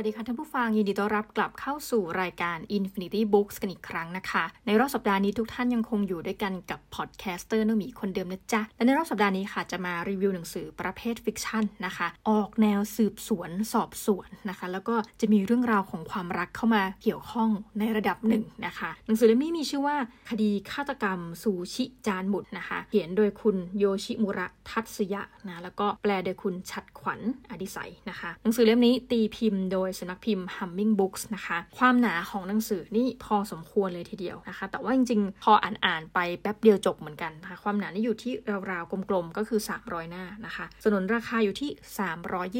วัสดีค่ะท่านผู้ฟังยินดีต้อนรับกลับเข้าสู่รายการ Infinity Books กันอีกครั้งนะคะ ในรอบสัปดาห์นี้ทุกท่านยังคงอยู่ด้วยกันกับ podcaster นุ่มีคนเดิมนะจ๊ะ และในรอบสัปดาห์นี้ค่ะจะมารีวิวหนังสือประเภท fiction นะคะ ออกแนวสืบสวนสอบสวนนะคะ แล้วก็จะมีเรื่องราวของความรักเข้ามาเกี่ยวข้องในระดับหนึ่งนะคะ หนังสือเล่มนี้มีชื่อว่าคดีฆาตกรรมซูชิจานหมุนนะคะ เขียนโดยคุณโยชิมุระทัตสึยะนะแล้วก็แปลโดยคุณชัดขวัญอดิสัยนะคะ หนังสือเล่มนี้ตีพิมพ์โดยสำนักพิมพ์ Humming Books นะคะ ความหนาของหนังสือนี่พอสมควรเลยทีเดียวนะคะ แต่ว่าจริงๆ พออ่านๆไปแป๊บเดียวจบเหมือนกันนะคะ ความหนานี่อยู่ที่ราวๆ กลมๆ ก็คือ 300 หน้านะคะ สนนราคาอยู่ที่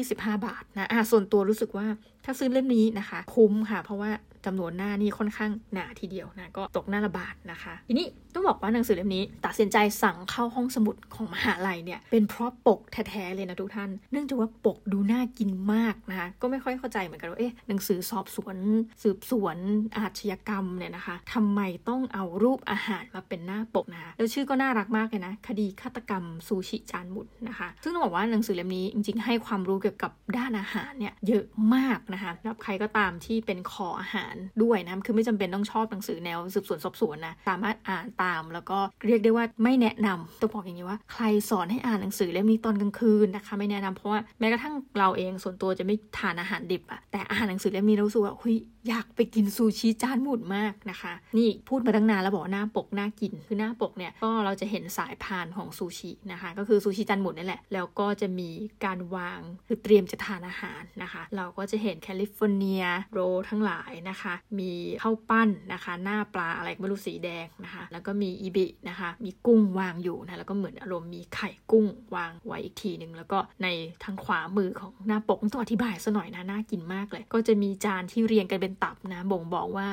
325 บาทนะอะส่วนตัวรู้สึกว่าถ้าซื้อเล่มนี้นะคะ คุ้มค่ะ เพราะว่า จำนวนหน้านี่ค่อนข้างหนาทีเดียวนะก็ตกหน้าละบาทนะคะ ทีนี้ต้องบอกว่าหนังสือเล่มนี้ ตัดสินใจสั่งเข้าห้องสมุดของมหาลัยเนี่ยเป็นเพราะปกแท้ๆเลยนะทุกท่าน เนื่องจากว่าปกดูน่ากินมากนะคะก็ไม่ค่อยเข้าใจเหมือนกันว่าเอ๊ะหนังสือสอบสวนสืบสวนอาชญากรรมเนี่ยนะคะทำไมต้องเอารูปอาหารมาเป็นหน้าปกนะคะแล้วชื่อก็น่ารักมากเลยนะคดีฆาตกรรมซูชิจานหมุนนะคะ ซึ่งต้องบอกว่าหนังสือเล่มนี้จริงๆให้ความรู้เกี่ยวกับด้านอาหารเนี่ยเยอะมากนะคะสำหรับใครก็ตามที่เป็นคออาหารด้วยนะคือไม่จำเป็นต้องชอบหนังสือแนวสืบสวนสอบสวนนะสามารถอ่านตาม แล้วก็เรียกได้ว่าไม่แนะนำต้องบอกอย่างนี้ว่า ใครสอนให้อ่านหนังสือเล่มนี้ตอนกลางคืนนะคะ ไม่แนะนำเพราะว่าแม้กระทั่งเราเองส่วนตัวจะไม่ทานอาหารดิบอะแต่อ่านหนังสือเล่มนี้รู้สึกว่าเฮ้ยอยากไปกินซูชิจานหมุนมากนะคะ นี่พูดมาตั้งนานแล้วบอกหน้าปกน่ากินคือหน้าปกเนี่ยก็เราจะเห็นสายพานของซูชินะคะ ก็คือซูชิจานหมุนนี่แหละ แล้วก็จะมีการวางคือเตรียมจะทานอาหารนะคะ เราก็จะเห็นแคลิฟอร์เนียโรทั้งหลายนะคะมีข้าวปั้นนะคะ หน้าปลาอะไรไม่รู้สีแดงนะคะ แล้วก็มีอีบินะคะ มีกุ้งวางอยู่นะ แล้วก็เหมือนอารมณ์มีไข่กุ้งวางไว้อีกทีหนึ่งแล้วก็ในทางขวามือของหน้าปกต้องอธิบายซะหน่อยนะ น่ากินมากเลย ก็จะมีจานที่เรียงกันเป็นตับนะ บ่งบอกว่า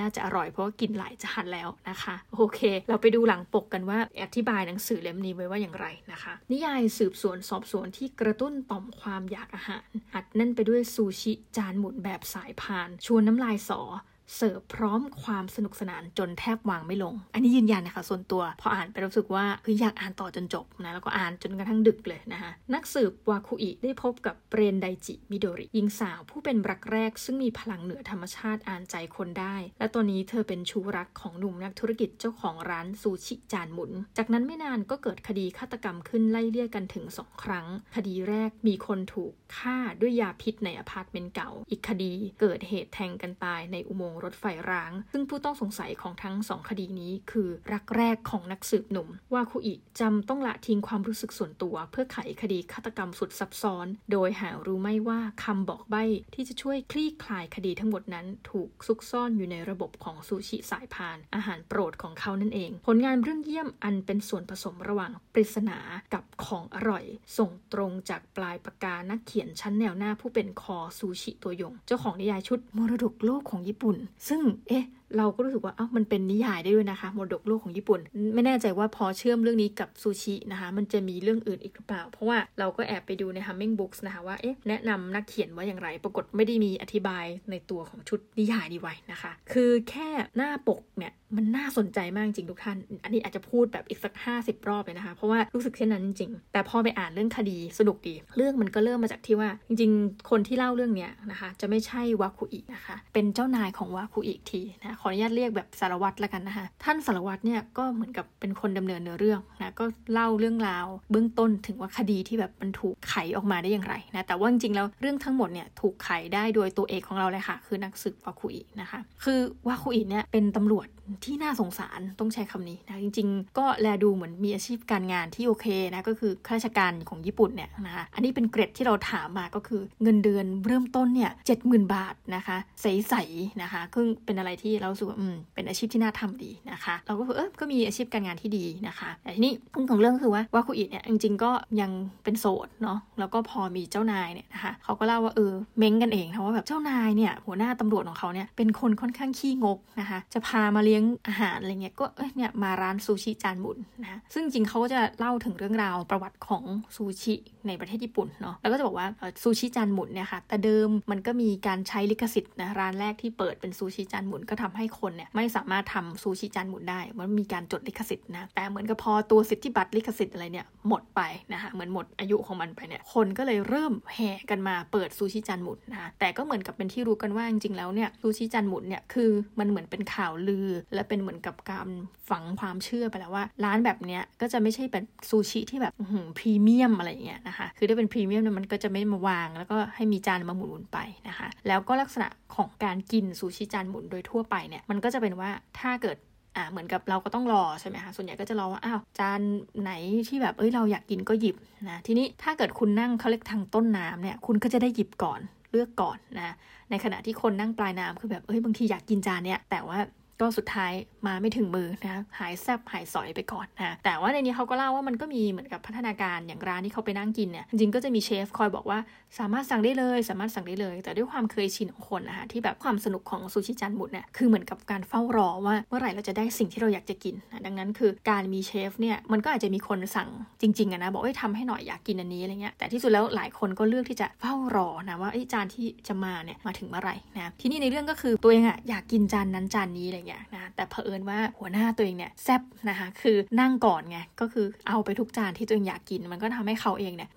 น่าจะอร่อยเพราะว่ากินหลายจานแล้วนะคะ โอเค เราไปดูหลังปกกันว่าอธิบายหนังสือเล่มนี้ไว้ว่าอย่างไรนะคะ นิยายสืบสวนสอบสวนที่กระตุ้นต่อมความอยากอาหาร อัดแน่นไปด้วยซูชิจานหมุนแบบสายพาน ชวนน้ำลายสอ手啊， เสิร์ฟพร้อมความสนุกสนานจนแทบวางไม่ลง อันนี้ยืนยันนะคะ ส่วนตัว พออ่านไปรู้สึกว่าคืออยากอ่านต่อจนจบนะ แล้วก็อ่านจนกระทั่งดึกเลยนะคะ นักสืบวาคุอิได้พบกับเปรนไดจิมิโดริหญิงสาวผู้เป็นรักแรก ซึ่งมีพลังเหนือธรรมชาติอ่านใจคนได้ และตัวนี้เธอเป็นชู้รักของหนุ่มนักธุรกิจเจ้าของร้านซูชิจานหมุน จากนั้นไม่นานก็เกิดคดีฆาตกรรมขึ้นไล่เลี่ยกันถึงสองครั้ง คดีแรกมีคนถูกฆ่าด้วยยาพิษในอพาร์ตเมนต์เก่า อีกคดีเกิดเหตุแทงกันตายในอุโมงค์รถไฟร้าง ซึ่งผู้ต้องสงสัยของทั้งสองคดีนี้คือรักแรกของนักสืบหนุ่ม ว่าคุอิจำต้องละทิ้งความรู้สึกส่วนตัว เพื่อไขคดีฆาตกรรมสุดซับซ้อน โดยหารู้ไม่ว่าคำบอกใบ้ที่จะช่วยคลี่คลายคดีทั้งหมดนั้น ถูกซุกซ่อนอยู่ในระบบของซูชิสายพาน อาหารโปรดของเขานั่นเอง ผลงานเรื่องเยี่ยมอันเป็นส่วนผสมระหว่างปริศนากับของอร่อย ส่งตรงจากปลายปากกานักเขียนชั้นแนวหน้าผู้เป็นคอซูชิตัวยง เจ้าของนิยายชุดมรดกโลกของญี่ปุ่นซึ่งเอ๊ะเราก็รู้สึกว่าเอ้ามันเป็นนิยายได้ด้วยนะคะมรดกโลกของญี่ปุ่น ไม่แน่ใจว่าพอเชื่อมเรื่องนี้กับซูชินะคะ มันจะมีเรื่องอื่นอีกหรือเปล่า เพราะว่าเราก็แอบไปดูใน Humming Books นะคะว่าเอ๊ะแนะนำนักเขียนว่าอย่างไร ปรากฏไม่ได้มีอธิบายในตัวของชุดนิยายนี้ไว้นะคะ คือแค่หน้าปกเนี่ย มันน่าสนใจมากจริงทุกท่าน อันนี้อาจจะพูดแบบอีกสัก 50 รอบเลยนะคะ เพราะว่ารู้สึกเช่นนั้นจริง แต่พอไปอ่านเรื่องคดีสนุกดี เรื่องมันก็เริ่มมาจากที่ว่า จริง ๆ คนที่เล่าเรื่องเนี้ยนะคะ จะไม่ใช่วาคุอินะคะ เป็นเจ้านายของวาคุอิทีนะขออนุญาตเรียกแบบสารวัตรละกันนะคะ ท่านสารวัตรเนี่ยก็เหมือนกับเป็นคนดำเนินเนื้อเรื่องนะก็เล่าเรื่องราว เบื้องต้นถึงว่าคดีที่แบบมันถูกไขออกมาได้อย่างไรนะแต่ว่าจริงๆแล้วเรื่องทั้งหมดเนี่ยถูกไขได้โดยตัวเอกของเราเลยค่ะ คือนักสืบวาคุอินะคะ คือวาคุอิเนี่ยเป็นตำรวจที่น่าสงสารต้องใช้คำนี้นะจริง ๆ ก็แลดูเหมือนมีอาชีพการงานที่โอเคนะก็คือข้าราชการของญี่ปุ่นเนี่ยนะคะอันนี้เป็นเกรดที่เราถามมาก็คือเงินเดือนเริ่มต้นเนี่ยเจ็ดหมื่นบาทนะคะใสๆนะคะซึ่งเป็นอะไรที่เราสูว่าอืมเป็นอาชีพที่น่าทำดีนะคะ เราก็เออก็มีอาชีพการงานที่ดีนะคะแต่ทีนี้เรื่องของเรื่องคือว่าว่าคุอิเนี่ยจริง ๆ ก็ยังเป็นโสดเนาะแล้วก็พอมีเจ้านายเนี่ยนะคะเขาก็เล่าว่าเออเม้งกันเองนะว่าแบบเจ้านายเนี่ยหัวหน้าตำรวจของเขาเนี่ยเป็นคนค่อนข้างขี้งกนะคะจะพามาเลี้ยงอาหารอะไรเงี้ยก็เนี่ยมาร้านซูชิจานบุญนะซึ่งจริงเขาก็จะเล่าถึงเรื่องราวประวัติของซูชิในประเทศญี่ปุ่นเนาะแล้วก็จะบอกว่าซูชิจานหมุนเนี่ยค่ะแต่เดิมมันก็มีการใช้ลิขสิทธิ์นะร้านแรกที่เปิดเป็นซูชิจานหมุนก็ทำำให้คนเนี่ยไม่สามารถทำซูชิจานหมุนได้ มันมีการจดลิขสิทธิ์นะแต่เหมือนกับพอตัวสิทธิบัตรลิขสิทธิ์อะไรเนี่ยหมดไปนะคะเหมือนหมดอายุของมันไปเนี่ยคนก็เลยเริ่มแห่กันมาเปิดซูชิจานหมุนนะแต่ก็เหมือนกับเป็นที่รู้กันว่าจริงๆแล้วเนี่ยซูชิจานหมุนเนี่ยคือมันเหมือนเป็นข่าวลือและเป็นเหมือนกับการฝังความเชื่อไปแล้วว่า ร้านแบบเนี้ยก็จะไม่ใช่เป็นซูชิที่แบบพรีเมียมอะไรอย่างเงี้ยนะคะ คือถ้าเป็นพรีเมียมเนี่ยมันก็จะไม่มาวาง แล้วก็ให้มีจานมาหมุนไปนะคะ แล้วก็ลักษณะของการกินซูชิจานหมุนโดยทั่วไปเนี่ยมันก็จะเป็นว่าถ้าเกิดอ่าเหมือนกับเราก็ต้องรอใช่ไหมคะส่วนใหญ่ก็จะรอว่าอ้าวจานไหนที่แบบเอ้ยเราอยากกินก็หยิบนะทีนี้ถ้าเกิดคุณนั่งเขาเรียกทางต้นน้ำเนี่ยคุณก็จะได้หยิบก่อนเลือกก่อนนะในขณะที่คนนั่งปลายน้ำคือแบบเอ้ยบางทีอยากกินจานเนี่ยแต่ว่า ก็สุดท้ายมาไม่ถึงมือนะหายแซบหายสอยไปก่อนนะแต่ว่าในนี้เขาก็เล่าว่ามันก็มีเหมือนกับพัฒนาการอย่างร้านที่เขาไปนั่งกินเนี่ยจริงก็จะมีเชฟคอยบอกว่าสามารถสั่งได้เลย สามารถสั่งได้เลย แต่ด้วยความเคยชินของคนนะคะที่แบบความสนุกของซูชิจานหมุนเนี่ยคือเหมือนกับการเฝ้ารอว่าเมื่อไหร่เราจะได้สิ่งที่เราอยากจะกินนะดังนั้นคือการมีเชฟเนี่ยมันก็อาจจะมีคนสั่งจริงๆอะนะบอกว่าทำให้หน่อยอยากกินอันนี้อะไรเงี้ยแต่ที่สุดแล้วหลายคนก็เลือกที่จะเฝ้ารอนะว่าไอ้จานที่จะมาเนี่ยมาถึงเมื่อไหร่นะที่นี่ในเรื่องก็คือตัวเองอะอยากกินจานนั้นจานนี้อะไรเงี้ยนะแต่เผอิญว่าหัวหน้าตัวเองเนี่ยแซบนะคะคือนั่งก่อนไงก็คือเอาไปทุกจานที่ตัวเองอยากกิน มันก็ทำให้เขาเองเนี่ย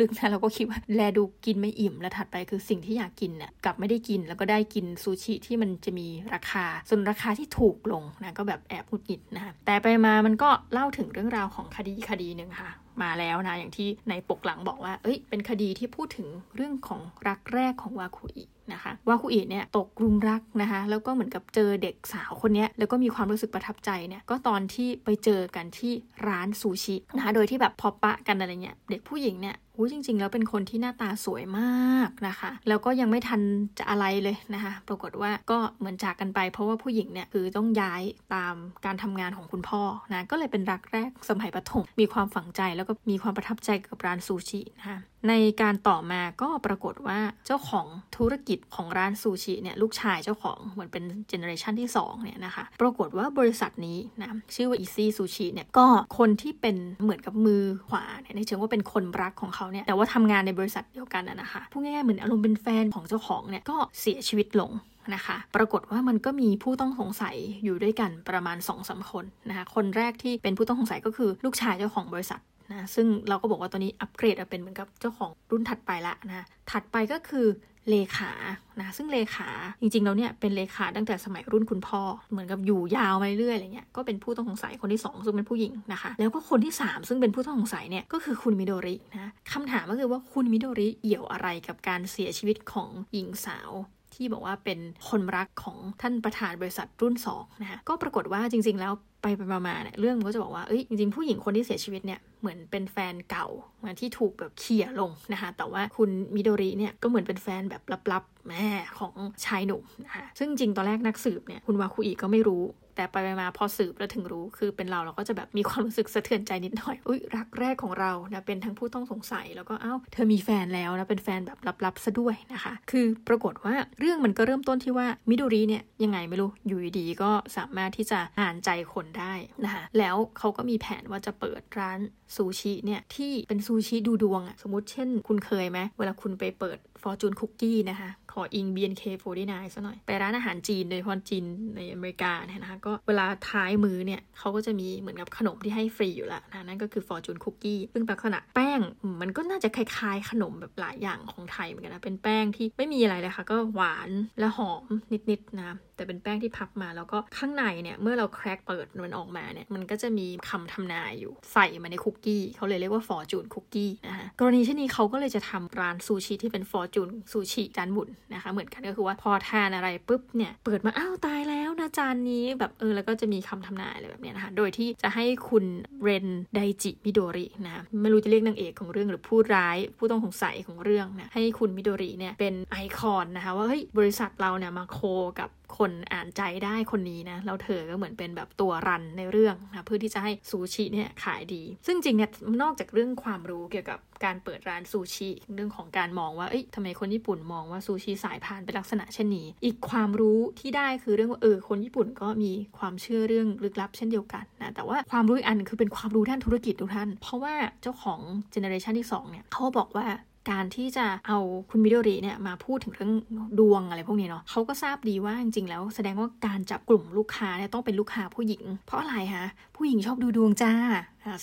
ลึกๆนะเราก็คิดว่าแลดูกินไม่อิ่มแล้วถัดไปคือสิ่งที่อยากกินเนี่ยกลับไม่ได้กินแล้วก็ได้กินซูชิที่มันจะมีราคา ส่วนราคาที่ถูกลงนะก็แบบแอบหุดหงิดนะคะแต่ไปมามันก็เล่าถึงเรื่องราวของคดีคดีหนึ่งค่ะมาแล้วนะอย่างที่ในปกหลังบอกว่า เอ้ย เป็นคดีที่พูดถึงเรื่องของรักแรกของวาคุอิ นะคะวาคุอิเนี่ยตกกลุ่มรักนะคะแล้วก็เหมือนกับเจอเด็กสาวคนนี้แล้วก็มีความรู้สึกประทับใจเนี่ยก็ตอนที่ไปเจอกันที่ร้านซูชินะคะโดยที่แบบพอปะกันอะไรเงี้ยเด็กผู้หญิงเนี่ยหูจริง ๆ แล้วเป็นคนที่หน้าตาสวยมากนะคะ แล้วก็ยังไม่ทันจะอะไรเลยนะคะ ปรากฏว่าก็เหมือนจากกันไป เพราะว่าผู้หญิงเนี่ยคือต้องย้ายตามการทำงานของคุณพ่อนะก็เลยเป็นรักแรกสมัยประถมมีความฝังใจแล้วก็มีความประทับใจกับร้านซูชินะคะในการต่อมาก็ปรากฏว่าเจ้าของธุรกิจของร้านซูชิเนี่ยลูกชายเจ้าของเหมือนเป็นเจเนอเรชันที่2เนี่ยนะคะปรากฏว่าบริษัทนี้นะชื่อว่า Easy ซูชิเนี่ยก็คนที่เป็นเหมือนกับมือขวาเนี่ยในเชิงว่าเป็นคนรักของเขาเนี่ยแต่ว่าทำงานในบริษัทเดียวกันนะคะพูดง่ายๆเหมือนอารมณ์เป็นแฟนของเจ้าของเนี่ยก็เสียชีวิตลง นะคะ ปรากฏว่ามันก็มีผู้ต้องสงสัยอยู่ด้วยกันประมาณ2อสคนนะคะ คนแรกที่เป็นผู้ต้องสงสัยก็คือลูกชายเจ้าของบริษัทนะซึ่งเราก็บอกว่าตอนนี้อัปเกรดเป็นเหมือนกับเจ้าของรุ่นถัดไปละนะถัดไปก็คือเลขานะซึ่งเลขาจริงๆแล้วเนี่ยเป็นเลขาตั้งแต่สมัยรุ่นคุณพ่อ เหมือนกับอยู่ยาวมาเรื่อยอะไรเงี้ยก็เป็นผู้ต้องสงสัยคนที่ 2 ซึ่งเป็นผู้หญิงนะคะ แล้วก็คนที่ 3 ซึ่งเป็นผู้ต้องสงสัยเนี่ยก็คือคุณมิโดรินะคำถามก็คือว่าคุณมิโดริเกี่ยวอะไรกับการเสียชีวิตของหญิงสาว ที่บอกว่าเป็นคนรักของท่านประธานบริษัทรุ่น2นะคะก็ปรากฏว่าจริง ๆ แล้วไปไปมาเนี่ยเรื่องมันก็จะบอกว่าเอ้ยจริงๆผู้หญิงคนที่เสียชีวิตเนี่ยเหมือนเป็นแฟนเก่ามือนที่ถูกแบบเขี่ยลงนะคะแต่ว่าคุณมิโดริเนี่ยก็เหมือนเป็นแฟนแบบลับๆแม่ของชายหนุ่มนะคะซึ่งจริงตอนแรกนักสืบเนี่ยคุณวาคุอิก็ไม่รู้ แต่ไปไปมาพอสืบแล้วถึงรู้คือเป็นเราเราก็จะแบบมีความรู้สึกสะเทือนใจนิดหน่อย อุ้ยรักแรกของเรานะเป็นทั้งผู้ต้องสงสัยแล้วก็อ้าวเธอมีแฟนแล้วนะเป็นแฟนแบบลับๆซะด้วยนะคะ คือปรากฏว่าเรื่องมันก็เริ่มต้นที่ว่ามิดูรีเนี่ยยังไงไม่รู้อยู่ดีก็สามารถที่จะอ่านใจคนได้นะคะแล้วเขาก็มีแผนว่าจะเปิดร้านซูชิเนี่ยที่เป็นซูชิดูดวงอะสมมติเช่น คุณเคยไหมเวลาคุณไปเปิดฟอร์จูนคุกกี้นะคะ ออิง BNK49 ซะหน่อย ไปร้านอาหารจีนโดยเฉพาะจีนในอเมริกาเนี่ยนะคะก็เวลาท้ายมือเนี่ยเขาก็จะมีเหมือนกับขนมที่ให้ฟรีอยู่แล้วนะนั่นก็คือฟอร์จูนคุกกี้ซึ่งลักษณะแป้งมันก็น่าจะคล้ายๆ ขนมแบบหลายอย่างของไทยเหมือนกันนะเป็นแป้งที่ไม่มีอะไรเลยค่ะก็หวานและหอมนิดๆนะ แต่เป็นแป้งที่พับมาแล้วก็ข้างในเนี่ยเมื่อเราแครกเปิดมันออกมาเนี่ยมันก็จะมีคำทำนายอยู่ใส่มาในคุกกี้เขาเลยเรียกว่าฟอร์จูนคุกกี้นะคะกรณีเช่นนี้เขาก็เลยจะทำร้านซูชิที่เป็นฟอร์จูนซูชิจานบุญนะคะเหมือนกันก็คือว่าพอทานอะไรปุ๊บเนี่ยเปิดมาอ้าวตายแล้วนะจานนี้แบบเออแล้วก็จะมีคำทำนายอะไรแบบนี้นะคะโดยที่จะให้คุณเรนไดจิมิโดรินะไม่รู้จะเรียกนางเอกของเรื่องหรือผู้ร้ายผู้ต้องสงสัยของเรื่องนะให้คุณมิโดริเนี่ยเป็นไอคอนนะคะว่าเฮ้ยบริษัทเราเนี่ยมาโคกับคนอ่านใจได้คนนี้นะแล้วเธอก็เหมือนเป็นแบบตัวรันในเรื่องนะเพื่อที่จะให้ซูชิเนี่ยขายดี ซึ่งจริงเนี่ยนอกจากเรื่องความรู้เกี่ยวกับการเปิดร้านซูชิเรื่องของการมองว่าเอ้ยทำไมคนญี่ปุ่นมองว่าซูชิสายพานเป็นลักษณะเช่นนี้ อีกความรู้ที่ได้คือเรื่องว่าเออคนญี่ปุ่นก็มีความเชื่อเรื่องลึกลับเช่นเดียวกันนะแต่ว่าความรู้อีกอันคือเป็นความรู้ด้านธุรกิจทุกท่าน เพราะว่าเจ้าของเจเนอเรชันที่2เนี่ยเขาบอกว่า การที่จะเอาคุณมิโดริเนี่ยมาพูดถึงเรื่องดวงอะไรพวกนี้เนาะเขาก็ทราบดีว่าจริงๆแล้วแสดงว่าการจับกลุ่มลูกค้าเนี่ยต้องเป็นลูกค้าผู้หญิง เพราะอะไรคะ ผู้หญิงชอบดูดวงจ้า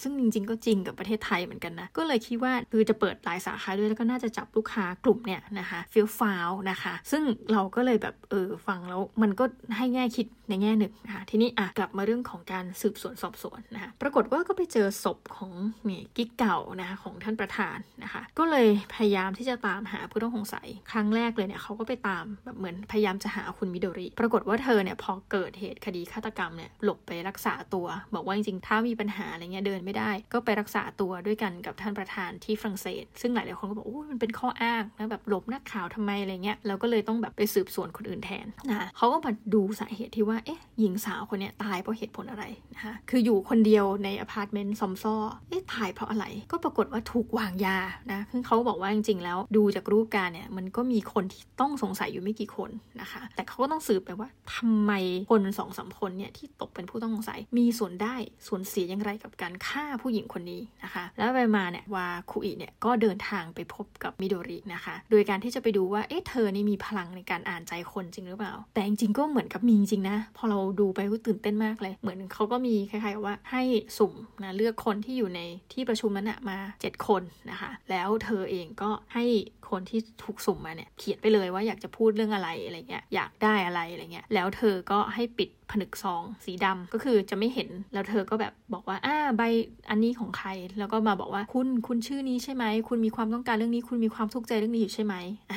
ซึ่งจริง ๆ ก็จริงกับประเทศไทยเหมือนกันนะ ก็เลยคิดว่าคือจะเปิดหลายสาขาด้วยแล้วก็น่าจะจับลูกค้ากลุ่มเนี่ยนะคะฟิลฟาวนะคะ ซึ่งเราก็เลยแบบเออฟังแล้วมันก็ให้แง่คิดในแง่หนึ่งนะคะทีนี้อะกลับมาเรื่องของการสืบสวนสอบสวนนะคะปรากฏว่าก็ไปเจอศพของนี่กิ๊กเก่านะคะของท่านประธานนะคะ ก็เลยพยายามที่จะตามหาผู้ต้องสงสัยครั้งแรกเลยเนี่ยเขาก็ไปตามแบบเหมือนพยายามจะหาคุณมิโดริ ปรากฏว่าเธอเนี่ยพอเกิดเหตุคดีฆาตกรรมเนี่ยหลบไปรักษาตัวบอกว่าจริงๆ ถ้ามีปัญหาอะไรเงี้ยเดินไม่ได้ ก็ไปรักษาตัวด้วยกันกับท่านประธานที่ฝรั่งเศส ซึ่งหลายหลายคนก็บอกโอ้มันเป็นข้ออ้างนะแบบหลบนักข่าวทำไมอะไรเงี้ยเราก็เลยต้องแบบไปสืบสวนคนอื่นแทนนะเขาก็มาดูสาเหตุที่ว่าเอ๊ะหญิงสาวคนเนี้ยตายเพราะเหตุผลอะไรนะคะคืออยู่คนเดียวในอพาร์ตเมนต์ซอมซ่อเอ๊ะตายเพราะอะไร ก็ปรากฏว่าถูกวางยานะซึ่งเขาบอกว่าจริงๆ แล้วดูจากรูปการเนี่ยมันก็มีคนที่ต้องสงสัยอยู่ไม่กี่คนนะคะ แต่เขาก็ต้องสืบไปว่าทำไมคนสองสามคนเนี่ยที่ตกเป็นผู้ต้องสงสัยมีส่วนได้ส่วนเสียอย่างไรกับการฆ่าผู้หญิงคนนี้นะคะ แล้วไปมาเนี่ยวาคุอิเนี่ยก็เดินทางไปพบกับมิโดรินะคะ โดยการที่จะไปดูว่าเอ๊ะเธอนี่มีพลังในการอ่านใจคนจริงหรือเปล่า แต่จริงๆก็เหมือนกับมีจริงนะ พอเราดูไปก็ตื่นเต้นมากเลย เหมือนเขาก็มีคล้ายๆว่าให้สุ่มนะเลือกคนที่อยู่ในที่ประชุมนั้นนะมา 7 คนนะคะ แล้วเธอเองก็ให้คนที่ถูกสุ่มมาเนี่ยเขียนไปเลยว่าอยากจะพูดเรื่องอะไรอะไรเงี้ยอยากได้อะไรอะไรเงี้ยแล้วเธอก็ให้ปิดผนึกซองสีดำก็คือจะไม่เห็นแล้วเธอก็แบบบอกว่าอ่าใบอันนี้ของใคร แล้วก็มาบอกว่าคุณคุณชื่อนี้ใช่ไหมคุณมีความต้องการเรื่องนี้ คุณมีความทุกข์ใจเรื่องนี้อยู่ใช่ไหม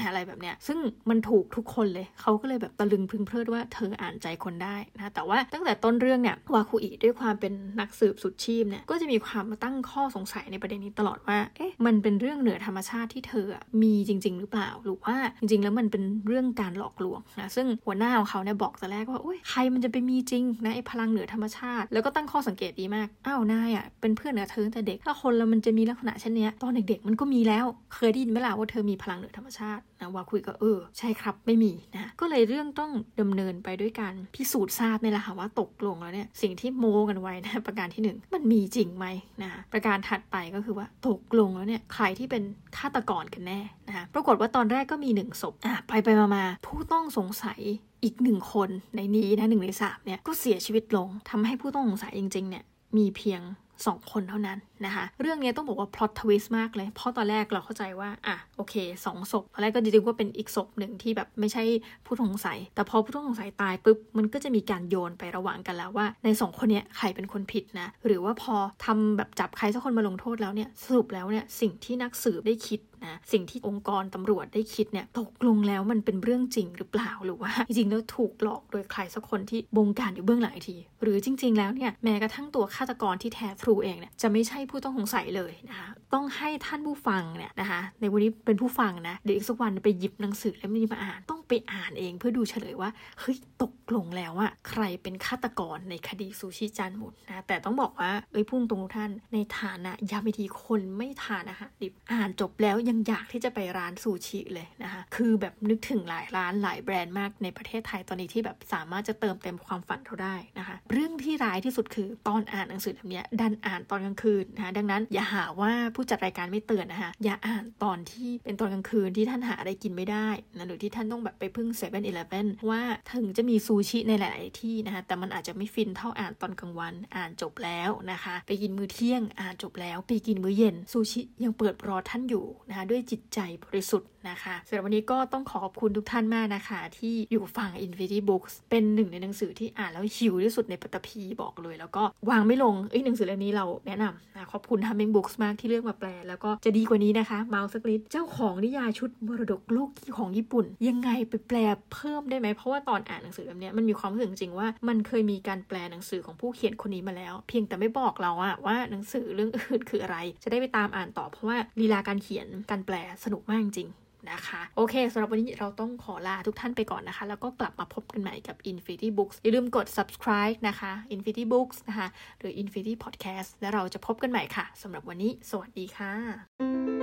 อะไรแบบเนี้ยซึ่งมันถูกทุกคนเลยเขาก็เลยแบบตะลึงพึงเพลิดว่าเธออ่านใจคนได้นะแต่ว่าตั้งแต่ต้นเรื่องเนี่ยวาคุอิด้วยความเป็นนักสืบสุดชีพเนี่ยก็จะมีความมาตั้งข้อสงสัยในประเด็นนี้ตลอดว่าเอ๊ะมันเป็นเรื่องเหนือธรรมชาติที่เธอมีจริง ๆ หรือเปล่าหรือว่าจริง ๆ แล้วมันเป็นเรื่องการหลอกลวงนะซึ่งหัวหน้าของเขาเนี่ยบอกแต่แรกว่าโอ้ยใครมันจะไปมีจริงนะไอ้พลังเหนือธรรมชาติ แล้วก็ตั้งข้อสังเกตดีมาก อ้าวนายอะเป็นเพื่อนกับเธอตั้งแต่เด็ก ถ้าคนเรามันจะมีลักษณะเช่นนี้ตอนเด็กๆมันก็มีแล้ว เคยได้ยินไหมล่ะว่าเธอมีพลังเหนือธรรมชาตินะว่าคุยก็เออ ใช่ครับไม่มีนะก็เลยเรื่องต้องดำเนินไปด้วยการพิสูจน์ทราบในี่แหละค่ะว่าตกลงแล้วเนี่ยสิ่งที่โมกันไว้นะประการที่ 1 มันมีจริงไหมนะประการถัดไปก็คือว่าตกลงแล้วเนี่ยใครที่เป็นฆาตกรกันแน่นะคะปรากฏว่าตอนแรกก็มีหนึ่งศพอะไปไปมาผู้ต้องสงสัย อีกหนึ่งคนในนี้นะหนึ่งในสามเนี่ยก็เสียชีวิตลงทำให้ผู้ต้องสงสัยจริงๆเนี่ยมีเพียงสองคนเท่านั้นนะคะ เรื่องนี้ต้องบอกว่าพล็อตทวิสต์มากเลย เพราะตอนแรกเราเข้าใจว่า อะ โอเคสองศพ ตอนแรกก็จริงๆว่าเป็นอีกศพหนึ่งที่แบบไม่ใช่ผู้ต้องสงสัย แต่พอผู้ต้องสงสัยตายปุ๊บ มันก็จะมีการโยนไประหว่างกันแล้วว่า ในสองคนเนี้ยใครเป็นคนผิดนะ หรือว่าพอทำแบบจับใครสักคนมาลงโทษแล้วเนี่ย สรุปแล้วเนี่ยสิ่งที่นักสืบได้คิด นะสิ่งที่องค์กรตำรวจได้คิดเนี่ยตกลงแล้วมันเป็นเรื่องจริงหรือเปล่าหรือว่า จริงๆแล้วถูกหลอกโดยใครสักคนที่บงการอยู่เบื้องหลังอีกที หรือจริง ๆ แล้วเนี่ยแม้กระทั่งตัวฆาตกรที่แท้ทรูเองเนี่ยจะไม่ใช่ผู้ต้องสงสัยเลยนะคะต้องให้ท่านผู้ฟังเนี่ยนะคะในวันนี้เป็นผู้ฟังนะเดี๋ยวอีกสักวันไปหยิบหนังสือเล่มนี้มาอ่านต้องไปอ่านเองเพื่อดูเฉลยว่าเฮ้ยตกลงแล้วอะใครเป็นฆาตกรในคดีซูชิจานหมุนนะแต่ต้องบอกว่าเอ้ยพุ่งตรงท่านในฐานะยามิทีคนไม่ทานอาหารดิบอ่านจบแล้วยังอยากที่จะไปร้านซูชิเลยนะคะคือแบบนึกถึงหลายร้านหลายแบรนด์มากในประเทศไทยตอนนี้ที่แบบสามารถจะเติมเต็มความฝันเราได้นะคะ เรื่องที่ร้ายที่สุดคือตอนอ่านหนังสือเล่มนี้ดันอ่านตอนกลางคืนนะคะดังนั้นอย่าหาว่าผู้จัดรายการไม่เตือนนะคะอย่าอ่านตอนที่เป็นตอนกลางคืนที่ท่านหาอะไรกินไม่ได้นะหรือที่ท่านต้องแบบไปพึ่งเซเว่นอีเลฟเว่นว่าถึงจะมีซูชิในหลายๆที่นะคะแต่มันอาจจะไม่ฟินเท่าอ่านตอนกลางวันอ่านจบแล้วนะคะ ไปกินมื้อเที่ยงอ่านจบแล้วไปกินมื้อเย็นซูชิยังเปิดรอท่านอยู่นะคะด้วยจิตใจบริสุทธิ์ นะคะสำหรับวันนี้ก็ต้องขอขอบคุณทุกท่านมากนะคะ ที่อยู่ฟัง Infinity Books เป็นหนึ่งในหนังสือที่อ่านแล้วหิวที่สุดในปัตตภีบอกเลย แล้วก็วางไม่ลงเอ้ยหนังสือเล่มนี้เราแนะนำนะขอบคุณ Humming Books มากที่เลือกมาแปล แล้วก็จะดีกว่านี้นะคะเมาสักนิดเจ้าของนิยายชุดมรดกโลกของญี่ปุ่น ยังไงไปแปลเพิ่มได้ไหมเพราะว่าตอนอ่านหนังสือเล่มนี้มันมีความรู้สึกจริงว่ามันเคยมีการแปลหนังสือของผู้เขียนคนนี้มาแล้ว เพียงแต่ไม่บอกเราอะว่าหนังสือเรื่องอื่นคืออะไร จะได้ไปตามอ่านต่อเพราะว่าลีลาการเขียนการแปลสนุกมากจริงนะคะ โอเคสำหรับวันนี้เราต้องขอลาทุกท่านไปก่อนนะคะ แล้วก็กลับมาพบกันใหม่กับ Infinity Books อย่าลืมกด subscribe นะคะ Infinity Books นะคะ หรือ Infinity Podcast แล้วเราจะพบกันใหม่ค่ะสำหรับวันนี้ สวัสดีค่ะ